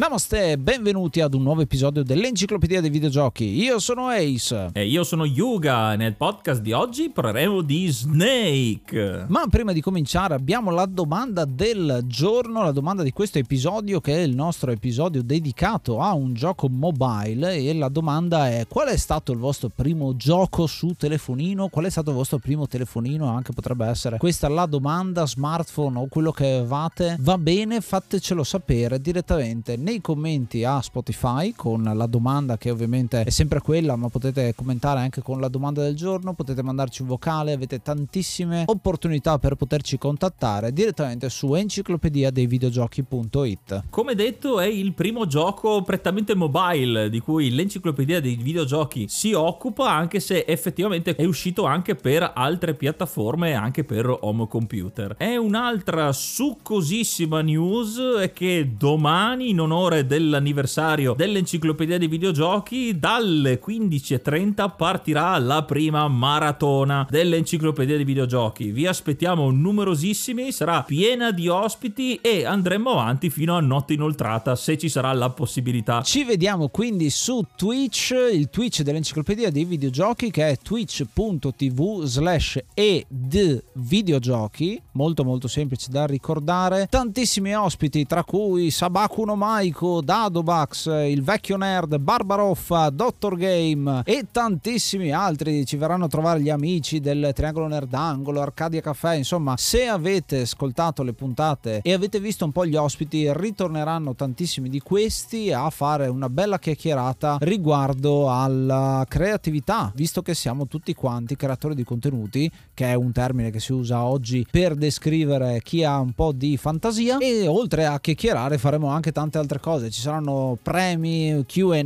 Namaste, benvenuti ad un nuovo episodio dell'Enciclopedia dei Videogiochi. Io sono Ace. E io sono Yuga. Nel podcast di oggi parleremo di Snake. Ma prima di cominciare abbiamo la domanda del giorno, la domanda di questo episodio che è il nostro episodio dedicato a un gioco mobile e la domanda è qual è stato il vostro primo gioco su telefonino? Qual è stato il vostro primo telefonino? Anche potrebbe essere questa la domanda, smartphone o quello che avevate. Va bene, fatecelo sapere direttamente nei commenti a Spotify con la domanda che ovviamente è sempre quella, ma potete commentare anche con la domanda del giorno, potete mandarci un vocale, avete tantissime opportunità per poterci contattare direttamente su enciclopedia dei videogiochi.it. Come detto è il primo gioco prettamente mobile di cui l'enciclopedia dei videogiochi si occupa, anche se effettivamente è uscito anche per altre piattaforme anche per home computer. È un'altra succosissima news che domani in onore onore dell'anniversario dell'enciclopedia dei videogiochi, dalle 15.30 partirà la prima maratona dell'enciclopedia dei videogiochi. Vi aspettiamo numerosissimi, sarà piena di ospiti e andremo avanti fino a notte inoltrata se ci sarà la possibilità. Ci vediamo quindi su Twitch, il Twitch dell'enciclopedia dei videogiochi che è twitch.tv slash ed videogiochi, molto molto semplice da ricordare. Tantissimi ospiti tra cui Sabakuno Mai Taiko, Dadobax, il vecchio nerd, Barbaroffa, Dottor Game e tantissimi altri. Ci verranno a trovare gli amici del Triangolo Nerdangolo, Arcadia Caffè. Insomma, se avete ascoltato le puntate e avete visto un po' gli ospiti, ritorneranno tantissimi di questi a fare una bella chiacchierata riguardo alla creatività, visto che siamo tutti quanti creatori di contenuti, che è un termine che si usa oggi per descrivere chi ha un po' di fantasia. E oltre a chiacchierare, faremo anche tante altre cose, ci saranno premi, QA,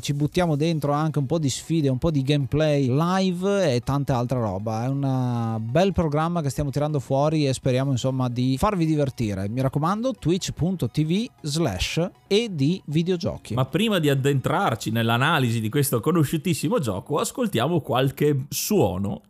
ci buttiamo dentro anche un po' di sfide, un po' di gameplay live e tanta altra roba. È un bel programma che stiamo tirando fuori e speriamo insomma di farvi divertire. Mi raccomando, twitch.tv slash e di videogiochi. Ma prima di addentrarci nell'analisi di questo conosciutissimo gioco, ascoltiamo qualche suono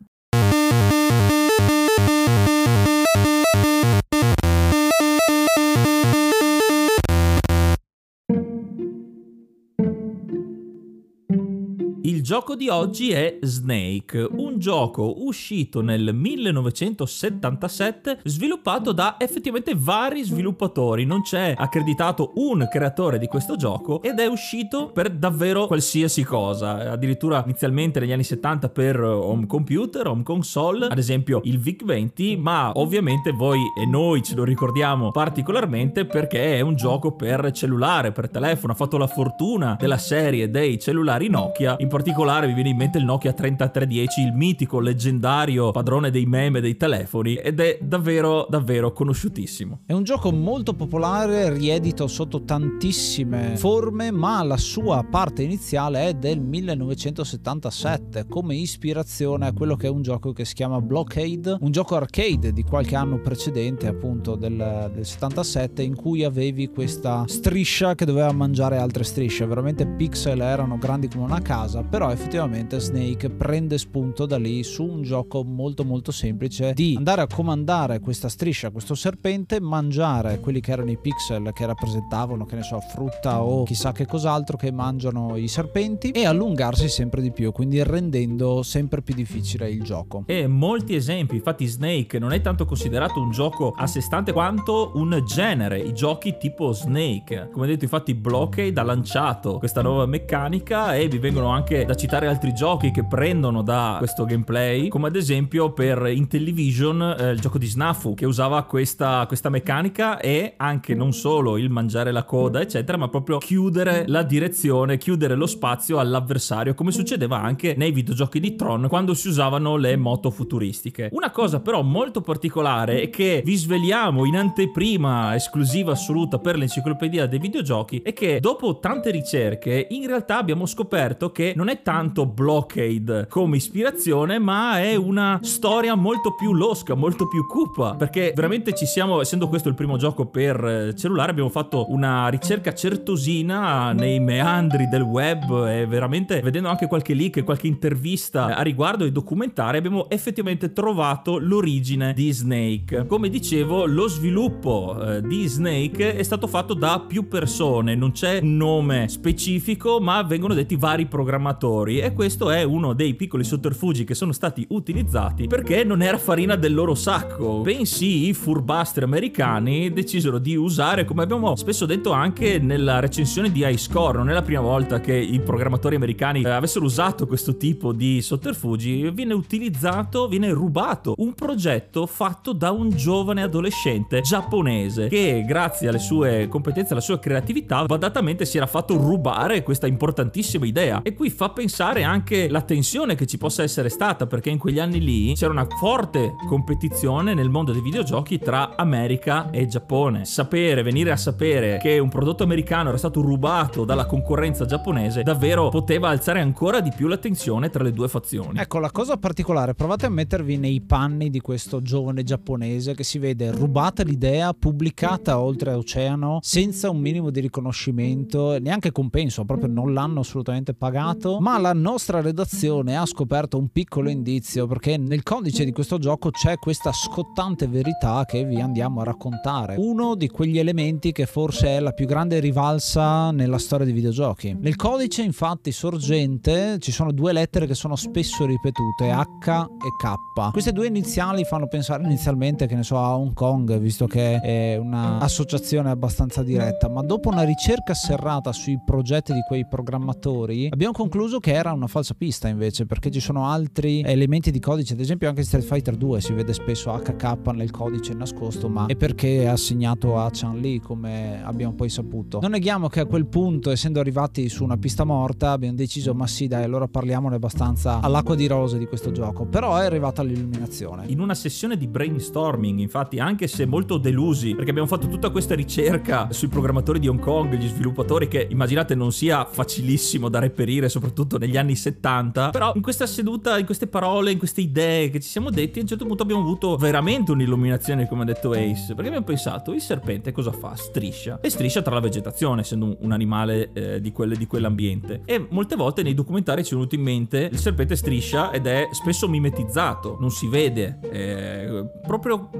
gioco di oggi è Snake, un gioco uscito nel 1977 sviluppato da effettivamente vari sviluppatori, non c'è accreditato un creatore di questo gioco ed è uscito per davvero qualsiasi cosa, addirittura inizialmente negli anni 70 per home computer, home console, ad esempio il VIC-20, ma ovviamente voi e noi ce lo ricordiamo particolarmente perché è un gioco per cellulare, per telefono, ha fatto la fortuna della serie dei cellulari Nokia, in particolare particolare mi viene in mente il Nokia 3310, il mitico, leggendario padrone dei meme dei telefoni ed è davvero, davvero conosciutissimo. È un gioco molto popolare, riedito sotto tantissime forme, ma la sua parte iniziale è del 1977 come ispirazione a quello che è un gioco che si chiama Blockade, un gioco arcade di qualche anno precedente appunto del, del 77 in cui avevi questa striscia che doveva mangiare altre strisce, veramente pixel erano grandi come una casa, però effettivamente Snake prende spunto da lì su un gioco molto molto semplice di andare a comandare questa striscia, questo serpente, mangiare quelli che erano i pixel che rappresentavano, che ne so, frutta o chissà che cos'altro che mangiano i serpenti e allungarsi sempre di più, quindi rendendo sempre più difficile il gioco. E molti esempi, infatti Snake non è tanto considerato un gioco a sé stante quanto un genere, i giochi tipo Snake. Come detto infatti Blockade ha lanciato questa nuova meccanica e vi vengono anche da citare altri giochi che prendono da questo gameplay, come ad esempio per Intellivision eh, il gioco di Snafu che usava questa, questa meccanica e anche non solo il mangiare la coda, eccetera, ma proprio chiudere la direzione, chiudere lo spazio all'avversario, come succedeva anche nei videogiochi di Tron quando si usavano le moto futuristiche. Una cosa però molto particolare e che vi sveliamo in anteprima esclusiva assoluta per l'enciclopedia dei videogiochi è che dopo tante ricerche in realtà abbiamo scoperto che non è tanto Blockade come ispirazione, ma è una storia molto più losca, molto più cupa, perché veramente ci siamo, essendo questo il primo gioco per eh, cellulare, abbiamo fatto una ricerca certosina nei meandri del web e veramente vedendo anche qualche leak e qualche intervista a riguardo e documentari, abbiamo effettivamente trovato l'origine di Snake. Come dicevo, lo sviluppo eh, di Snake è stato fatto da più persone, non c'è un nome specifico, ma vengono detti vari programmatori e questo è uno dei piccoli sotterfugi che sono stati utilizzati perché non era farina del loro sacco, bensì i furbastri americani decisero di usare, come abbiamo spesso detto anche nella recensione di iScore, non è la prima volta che i programmatori americani eh, avessero usato questo tipo di sotterfugi, viene utilizzato, viene rubato un progetto fatto da un giovane adolescente giapponese che grazie alle sue competenze, alla sua creatività, badatamente si era fatto rubare questa importantissima idea. E qui fa pensare anche la tensione che ci possa essere stata, perché in quegli anni lì c'era una forte competizione nel mondo dei videogiochi tra America e Giappone. Sapere, venire a sapere che un prodotto americano era stato rubato dalla concorrenza giapponese, davvero poteva alzare ancora di più la tensione tra le due fazioni. Ecco, la cosa particolare, provate a mettervi nei panni di questo giovane giapponese che si vede rubata l'idea, pubblicata oltreoceano, senza un minimo di riconoscimento, neanche compenso, proprio non l'hanno assolutamente pagato, ma la nostra redazione ha scoperto un piccolo indizio perché nel codice di questo gioco c'è questa scottante verità che vi andiamo a raccontare. Uno di quegli elementi che forse è la più grande rivalsa nella storia dei videogiochi. Nel codice infatti sorgente ci sono due lettere che sono spesso ripetute, H e K. Queste due iniziali fanno pensare inizialmente che ne so a Hong Kong, visto che è un'associazione abbastanza diretta, ma dopo una ricerca serrata sui progetti di quei programmatori abbiamo concluso che era una falsa pista invece, perché ci sono altri elementi di codice, ad esempio anche Street Fighter 2 si vede spesso HK nel codice nascosto, ma è perché è assegnato a Chan Li come abbiamo poi saputo. Non neghiamo che a quel punto, essendo arrivati su una pista morta, abbiamo deciso ma sì dai, allora parliamone abbastanza all'acqua di rose di questo gioco, però è arrivata l'illuminazione. In una sessione di brainstorming, infatti, anche se molto delusi, perché abbiamo fatto tutta questa ricerca sui programmatori di Hong Kong, gli sviluppatori, che immaginate non sia facilissimo da reperire, soprattutto negli anni 70, però in questa seduta, in queste parole, in queste idee che ci siamo detti, a un certo punto abbiamo avuto veramente un'illuminazione, come ha detto Ace, perché abbiamo pensato, il serpente cosa fa? Striscia. E striscia tra la vegetazione, essendo un animale eh, di, quelle, di quell'ambiente. E molte volte nei documentari ci è venuto in mente il serpente striscia ed è spesso mimetizzato, non si vede, eh, proprio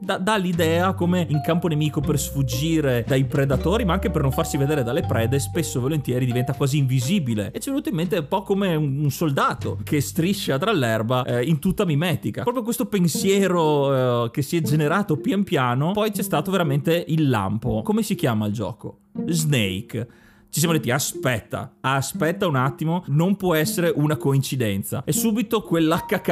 dà, dà l'idea come in campo nemico per sfuggire dai predatori, ma anche per non farsi vedere dalle prede, spesso e volentieri diventa quasi invisibile. E ci è venuto in mente un po' come un, soldato che striscia tra l'erba eh, in tutta mimetica. Proprio questo pensiero eh, che si è generato pian piano, poi c'è stato veramente il lampo. Come si chiama il gioco? Snake ci siamo detti aspetta, aspetta un attimo, non può essere una coincidenza. E subito quell'HK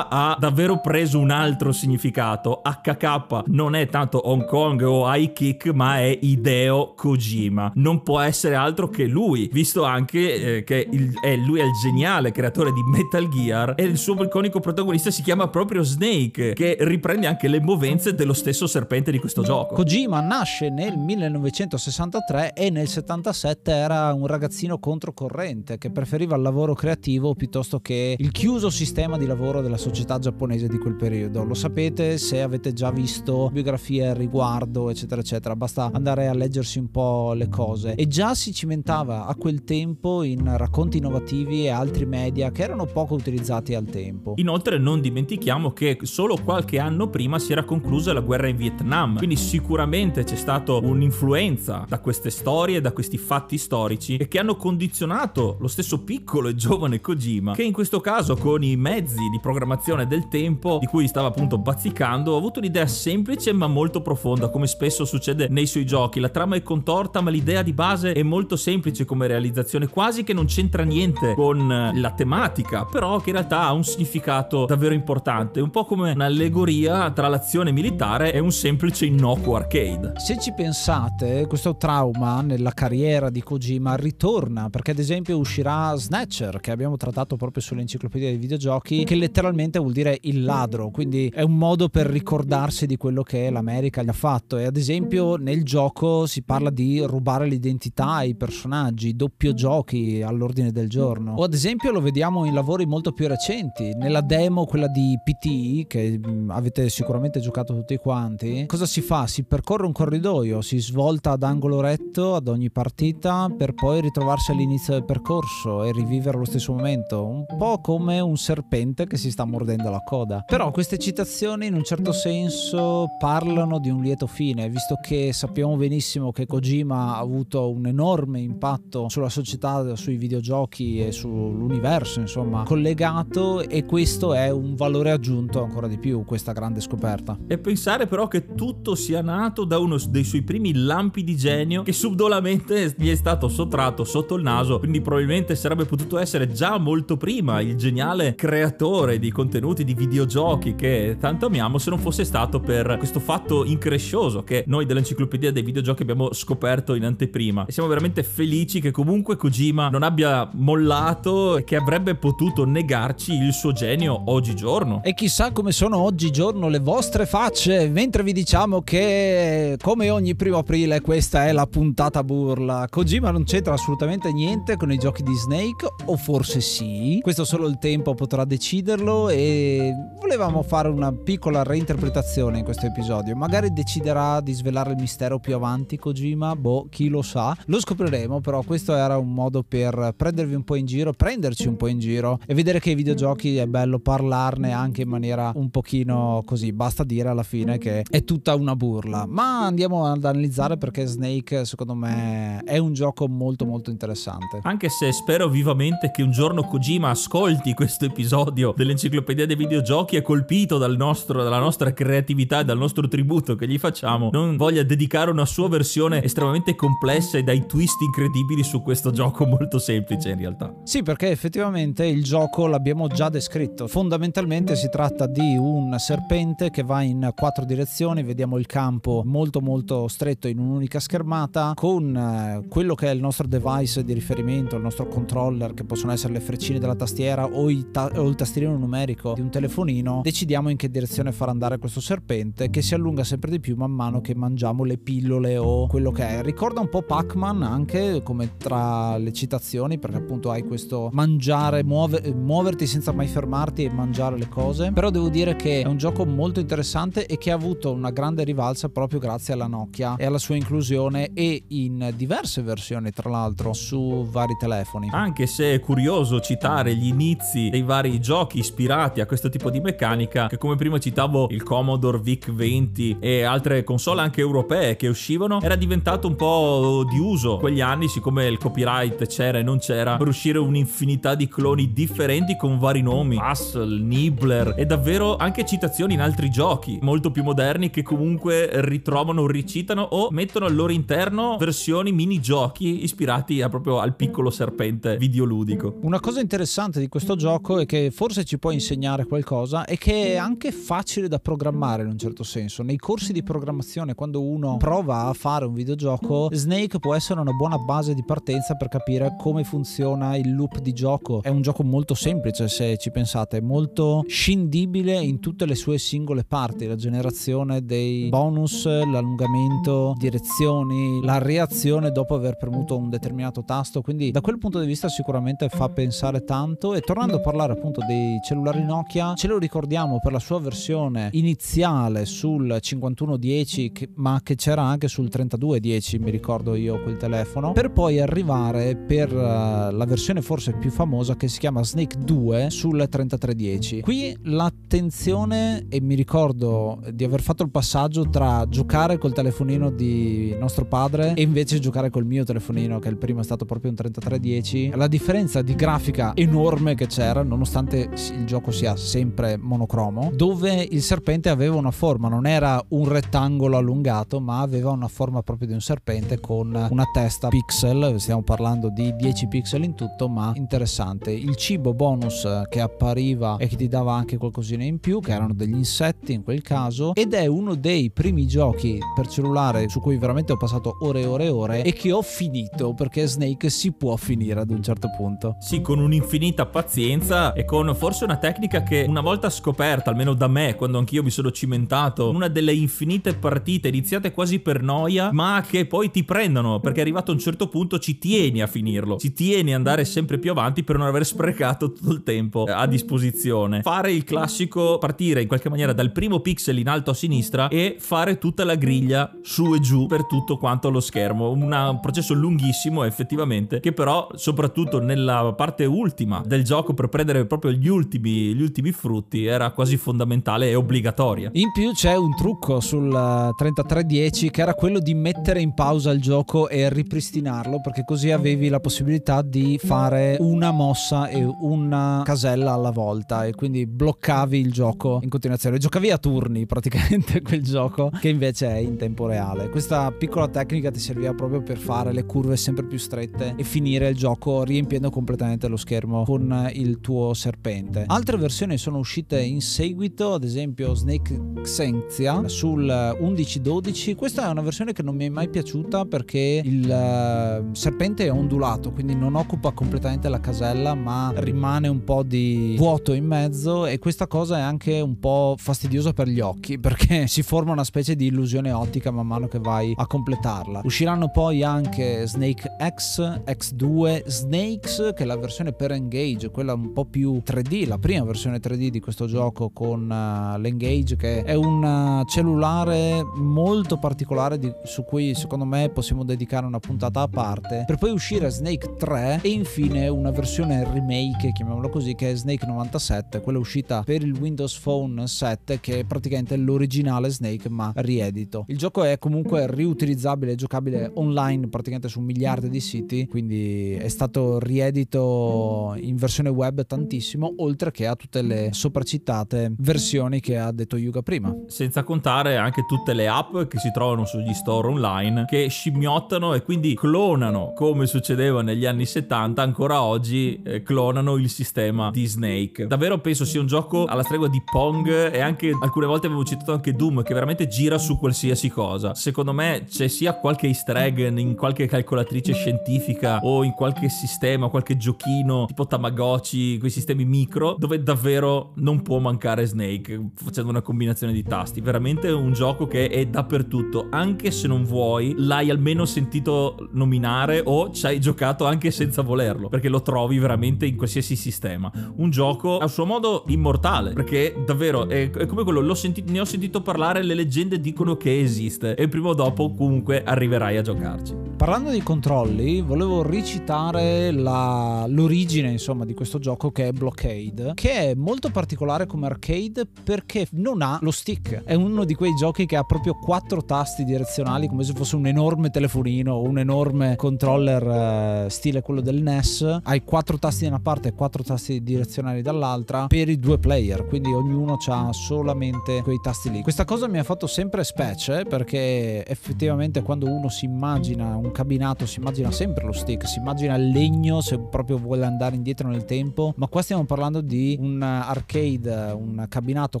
ha davvero preso un altro significato. HK non è tanto Hong Kong o High Kick, ma è Hideo Kojima. Non può essere altro che lui, visto anche eh, che il, è, lui è il geniale creatore di Metal Gear e il suo iconico protagonista si chiama proprio Snake, che riprende anche le movenze dello stesso serpente di questo gioco. Kojima nasce nel 1963 e nel 77 era un ragazzino controcorrente che preferiva il lavoro creativo piuttosto che il chiuso sistema di lavoro della società giapponese di quel periodo. Lo sapete se avete già visto biografie al riguardo, eccetera, eccetera. Basta andare a leggersi un po' le cose. E già si cimentava a quel tempo in racconti innovativi e altri media che erano poco utilizzati al tempo. Inoltre non dimentichiamo che solo qualche anno prima si era conclusa la guerra in Vietnam, quindi sicuramente c'è stata un'influenza da queste storie, da questi fatti fatti storici e che hanno condizionato lo stesso piccolo e giovane Kojima, che in questo caso con i mezzi di programmazione del tempo di cui stava appunto bazzicando, ha avuto un'idea semplice ma molto profonda, come spesso succede nei suoi giochi. La trama è contorta, ma l'idea di base è molto semplice come realizzazione, quasi che non c'entra niente con la tematica, però che in realtà ha un significato davvero importante, un po' come un'allegoria tra l'azione militare e un semplice innocuo arcade. Se ci pensate, questo trauma nella carriera di Kojima ritorna, perché ad esempio uscirà Snatcher, che abbiamo trattato proprio sull'enciclopedia dei videogiochi, che letteralmente vuol dire il ladro, quindi è un modo per ricordarsi di quello che l'America gli ha fatto. E ad esempio nel gioco si parla di rubare l'identità ai personaggi, doppio giochi all'ordine del giorno. O ad esempio lo vediamo in lavori molto più recenti, nella demo quella di PT, che mm, avete sicuramente giocato tutti quanti. Cosa si fa? Si percorre un corridoio, si svolta ad angolo retto ad ogni partita per poi ritrovarsi all'inizio del percorso e rivivere lo stesso momento, un po' come un serpente che si sta mordendo la coda. Però queste citazioni in un certo senso parlano di un lieto fine, visto che sappiamo benissimo che Kojima ha avuto un enorme impatto sulla società, sui videogiochi e sull'universo, insomma, collegato e questo è un valore aggiunto ancora di più, questa grande scoperta. E pensare però che tutto sia nato da uno dei suoi primi lampi di genio che subdolamente gli è stato sottratto sotto il naso, quindi probabilmente sarebbe potuto essere già molto prima il geniale creatore di contenuti di videogiochi che tanto amiamo se non fosse stato per questo fatto increscioso che noi dell'enciclopedia dei videogiochi abbiamo scoperto in anteprima e siamo veramente felici che comunque Kojima non abbia mollato e che avrebbe potuto negarci il suo genio oggigiorno. E chissà come sono oggigiorno le vostre facce mentre vi diciamo che come ogni primo aprile questa è la puntata burla. Kojima non c'entra assolutamente niente con i giochi di Snake o forse sì. Questo solo il tempo potrà deciderlo e volevamo fare una piccola reinterpretazione in questo episodio. Magari deciderà di svelare il mistero più avanti Kojima, boh, chi lo sa. Lo scopriremo, però questo era un modo per prendervi un po' in giro, prenderci un po' in giro e vedere che i videogiochi è bello parlarne anche in maniera un pochino così. Basta dire alla fine che è tutta una burla. Ma andiamo ad analizzare perché Snake secondo me è un gioco molto molto interessante. Anche se spero vivamente che un giorno Kojima ascolti questo episodio dell'enciclopedia dei videogiochi e colpito dal nostro, dalla nostra creatività e dal nostro tributo che gli facciamo, non voglia dedicare una sua versione estremamente complessa e dai twist incredibili su questo gioco molto semplice in realtà. Sì, perché effettivamente il gioco l'abbiamo già descritto. Fondamentalmente si tratta di un serpente che va in quattro direzioni, vediamo il campo molto molto stretto in un'unica schermata con eh, quello che è il nostro device di riferimento, il nostro controller che possono essere le freccine della tastiera o, ta- o il tastierino numerico di un telefonino, decidiamo in che direzione far andare questo serpente che si allunga sempre di più man mano che mangiamo le pillole o quello che è. Ricorda un po' Pac-Man anche come tra le citazioni perché appunto hai questo mangiare, muove- muoverti senza mai fermarti e mangiare le cose. Però devo dire che è un gioco molto interessante e che ha avuto una grande rivalsa proprio grazie alla Nokia e alla sua inclusione e in diverse versioni tra l'altro su vari telefoni. Anche se è curioso citare gli inizi dei vari giochi ispirati a questo tipo di meccanica, che come prima citavo il Commodore VIC-20 e altre console anche europee che uscivano, era diventato un po' di uso quegli anni, siccome il copyright c'era e non c'era, per uscire un'infinità di cloni differenti con vari nomi, Hustle, Nibbler e davvero anche citazioni in altri giochi molto più moderni che comunque ritrovano, ricitano o mettono al loro interno versioni minigiochi ispirati a proprio al piccolo serpente videoludico. Una cosa interessante di questo gioco è che forse ci può insegnare qualcosa è che è anche facile da programmare in un certo senso. Nei corsi di programmazione, quando uno prova a fare un videogioco, Snake può essere una buona base di partenza per capire come funziona il loop di gioco. È un gioco molto semplice se ci pensate, molto scindibile in tutte le sue singole parti, la generazione dei bonus, l'allungamento, direzioni, la reazione dopo aver premuto un determinato tasto, quindi da quel punto di vista sicuramente fa pensare tanto e tornando a parlare appunto dei cellulari Nokia, ce lo ricordiamo per la sua versione iniziale sul 5110 che, ma che c'era anche sul 3210, mi ricordo io quel telefono, per poi arrivare per uh, la versione forse più famosa che si chiama Snake 2 sul 3310. Qui l'attenzione e mi ricordo di aver fatto il passaggio tra giocare col telefonino di nostro padre e invece giocare col mio telefonino che il primo è stato proprio un 3310 la differenza di grafica enorme che c'era nonostante il gioco sia sempre monocromo dove il serpente aveva una forma non era un rettangolo allungato ma aveva una forma proprio di un serpente con una testa pixel stiamo parlando di 10 pixel in tutto ma interessante. Il cibo bonus che appariva e che ti dava anche qualcosina in più che erano degli insetti in quel caso ed è uno dei primi giochi per cellulare su cui veramente ho passato ore e ore e ore e che ho finito perché Snake si può finire ad un certo punto. Sì, con un'infinita pazienza e con forse una tecnica che una volta scoperta, almeno da me, quando anch'io mi sono cimentato, una delle infinite partite iniziate quasi per noia, ma che poi ti prendono perché arrivato a un certo punto ci tieni a finirlo, ci tieni a andare sempre più avanti per non aver sprecato tutto il tempo a disposizione. Fare il classico partire in qualche maniera dal primo pixel in alto a sinistra e fare tutta la griglia su e giù per tutto quanto lo schermo. Una, un processo lunghissimo effettivamente che però soprattutto nella parte ultima del gioco per prendere proprio gli ultimi, gli ultimi frutti era quasi fondamentale e obbligatoria. In più c'è un trucco sul 3310 che era quello di mettere in pausa il gioco e ripristinarlo perché così avevi la possibilità di fare una mossa e una casella alla volta e quindi bloccavi il gioco in continuazione. Giocavi a turni praticamente quel gioco che invece è in tempo reale. Questa piccola tecnica ti serviva proprio per fare le curve sempre più strette e finire il gioco riempiendo completamente lo schermo con il tuo serpente. Altre versioni sono uscite in seguito, ad esempio Snake Xenxia sul 1112. Questa è una versione che non mi è mai piaciuta perché il uh, serpente è ondulato, quindi non occupa completamente la casella, ma rimane un po' di vuoto in mezzo e questa cosa è anche un po' fastidiosa per gli occhi perché si forma una specie di illusione ottica man mano che vai a completarla. Usciranno poi anche Snake X, X2, Snakes che è la versione per Engage, quella un po' più 3D, la prima versione 3D di questo gioco con uh, l'Engage che è un uh, cellulare molto particolare di, su cui secondo me possiamo dedicare una puntata a parte per poi uscire Snake 3 e infine una versione remake, chiamiamola così, che è Snake 97, quella uscita per il Windows Phone 7 che è praticamente l'originale Snake ma riedito. Il gioco è comunque riutilizzabile e giocabile online praticamente su miliardi di siti, quindi è stato riedito in versione web tantissimo, oltre che a tutte le sopracitate versioni che ha detto Yuga prima. Senza contare anche tutte le app che si trovano sugli store online che scimmiottano e quindi clonano, come succedeva negli anni 70, ancora oggi eh, clonano il sistema di Snake. Davvero penso sia un gioco alla stregua di Pong e anche alcune volte avevo citato anche Doom che veramente gira su qualsiasi cosa. Secondo me c'è sia qualche easter egg in qualche calcolatrice scientifica o in qualche sistema, qualche giochino tipo Tamagotchi, quei sistemi micro dove davvero non può mancare Snake facendo una combinazione di tasti. Veramente un gioco che è dappertutto, anche se non vuoi, l'hai almeno sentito nominare o ci hai giocato anche senza volerlo, perché lo trovi veramente in qualsiasi sistema. Un gioco a suo modo immortale, perché davvero è, è come quello, ne ho sentito parlare, le leggende dicono che esiste e prima o dopo comunque arriverai a giocarci. Parlando di controlli, volevo ricitare la, l'origine insomma di questo gioco che è Blockade, che è molto particolare come arcade perché non ha lo stick. È uno di quei giochi che ha proprio quattro tasti direzionali come se fosse un enorme telefonino o un enorme controller eh, stile quello del NES. Hai quattro tasti da una parte e quattro tasti direzionali dall'altra per i due player, quindi ognuno ha solamente quei tasti lì. Questa cosa mi ha fatto sempre specie perché effettivamente quando uno si immagina un cabinato si immagina sempre lo stick, si immagina il legno se proprio vuole andare indietro nel tempo, ma qua stiamo parlando di un arcade, un cabinato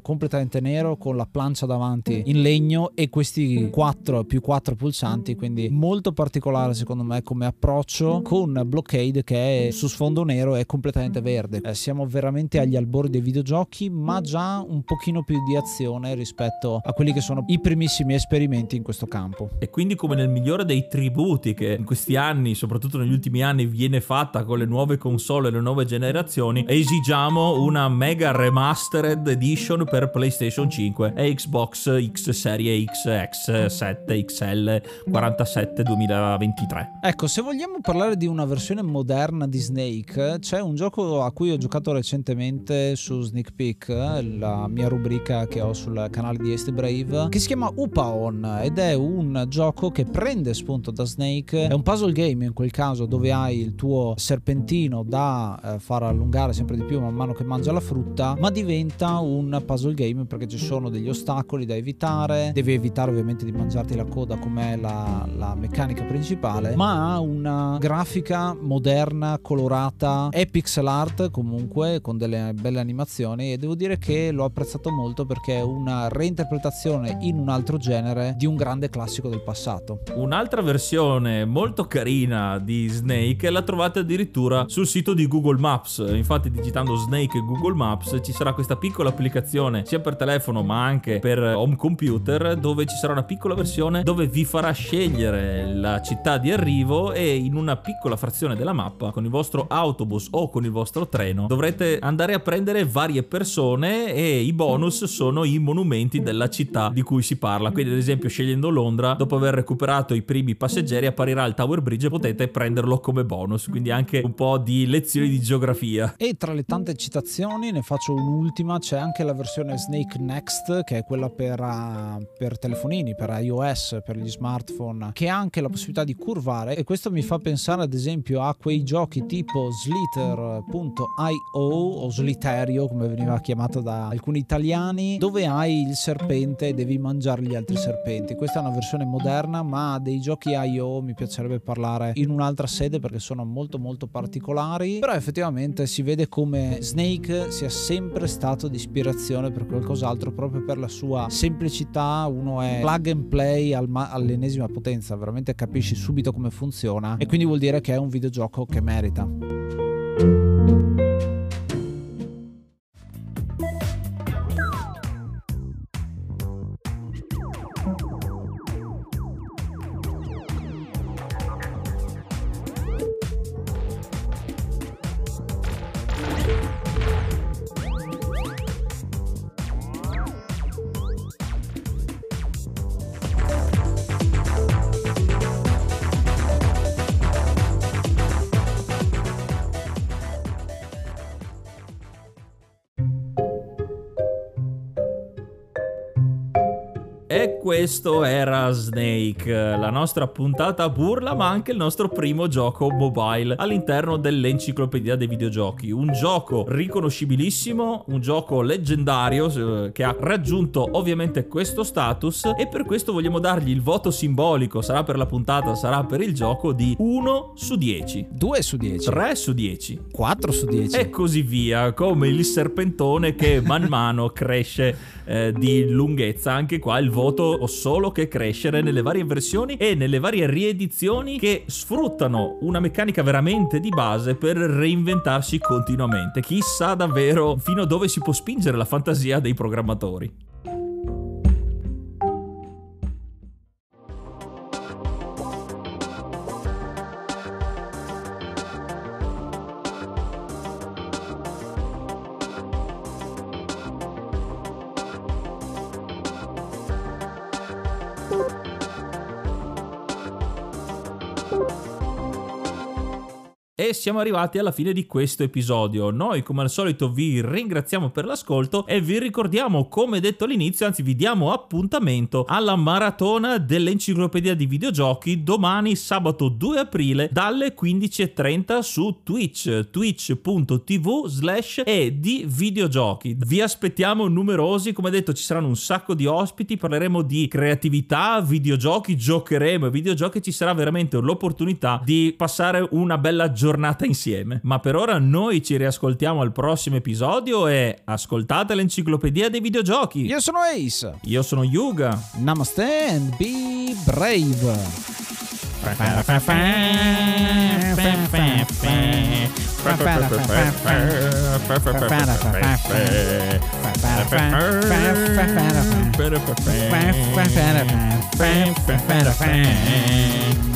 completamente nero con la plancia davanti in legno e questi 4 più 4 pulsanti, quindi molto particolare secondo me come approccio con Blockade che è su sfondo nero e completamente verde. Eh, siamo veramente agli albori dei videogiochi, ma già un pochino più di azione rispetto a quelli che sono i primissimi esperimenti in questo campo. E quindi come nel migliore dei tributi che in questi anni, soprattutto negli ultimi anni, viene fatta con le nuove console e le nuove generazioni, esigiamo una mega remastered edition per PlayStation 5 e Xbox X Serie X, X7, XL 47 2023. Ecco, se vogliamo parlare di una versione moderna di Snake, c'è un gioco a cui ho giocato recentemente su Sneak Peek, la mia rubrica che ho sul canale di Este Brave, che si chiama Upaon ed è un gioco che prende spunto da Snake, è un puzzle game in quel caso dove hai il tuo serpentino da eh, far allungare sempre di più man mano che mangia la frutta, ma diventa un puzzle game perché ci sono degli ostacoli da evitare, devi evitare ovviamente di mangiarti la coda come la, la meccanica principale, ma ha una grafica moderna, colorata, è pixel art comunque con delle belle animazioni e devo dire che l'ho apprezzato molto perché è una reinterpretazione in un altro genere di un grande classico del passato. Un'altra versione versione molto carina di Snake la trovate addirittura sul sito di Google Maps. Infatti digitando Snake Google Maps ci sarà questa piccola applicazione sia per telefono ma anche per home computer dove ci sarà una piccola versione dove vi farà scegliere la città di arrivo e in una piccola frazione della mappa con il vostro autobus o con il vostro treno dovrete andare a prendere varie persone e i bonus sono i monumenti della città di cui si parla. Quindi ad esempio scegliendo Londra, dopo aver recuperato i primi passeggeri apparirà il Tower Bridge e potete prenderlo come bonus. Quindi anche un po' di lezioni di geografia. E tra le tante citazioni ne faccio un'ultima, c'è anche la versione Snake Next che è quella per, uh, per telefonini, per iOS, per gli smartphone, che ha anche la possibilità di curvare e questo mi fa pensare ad esempio a quei giochi tipo slither.io o sliterio come veniva chiamato da alcuni italiani dove hai il serpente e devi mangiare gli altri serpenti. Questa è una versione moderna ma dei giochi IO mi piacerebbe parlare in un'altra sede perché sono molto molto particolari. Però effettivamente si vede come Snake sia sempre stato di ispirazione per qualcos'altro proprio per la sua semplicità. Uno è plug and play al all'ennesima potenza veramente capisci subito come funziona e quindi vuol dire che è un videogioco che merita la nostra puntata burla ma anche il nostro primo gioco mobile all'interno dell'enciclopedia dei videogiochi. Un gioco riconoscibilissimo, un gioco leggendario eh, che ha raggiunto ovviamente questo status e per questo vogliamo dargli il voto simbolico, sarà per la puntata, sarà per il gioco di 1 su 10. 2 su 10. 3 su 10. 4 su 10. E così via, come il serpentone che man mano cresce eh, di lunghezza. Anche qua il voto o solo che crescere nelle varie versioni e nelle varie riedizioni che sfruttano una meccanica veramente di base per reinventarsi continuamente. Chissà davvero fino a dove si può spingere la fantasia dei programmatori. Siamo arrivati alla fine di questo episodio. Noi come al solito vi ringraziamo per l'ascolto e vi ricordiamo come detto all'inizio, anzi vi diamo appuntamento alla maratona dell'enciclopedia di videogiochi domani sabato 2 aprile dalle 15.30 su Twitch, twitch.tv slash e di videogiochi. Vi aspettiamo numerosi, come detto ci saranno un sacco di ospiti, parleremo di creatività, videogiochi, giocheremo videogiochi, ci sarà veramente l'opportunità di passare una bella giornata giornata insieme. Ma per ora noi ci riascoltiamo al prossimo episodio e ascoltate l'enciclopedia dei videogiochi. Io sono Ace. Io sono Yuga. Namaste and be brave. Bye.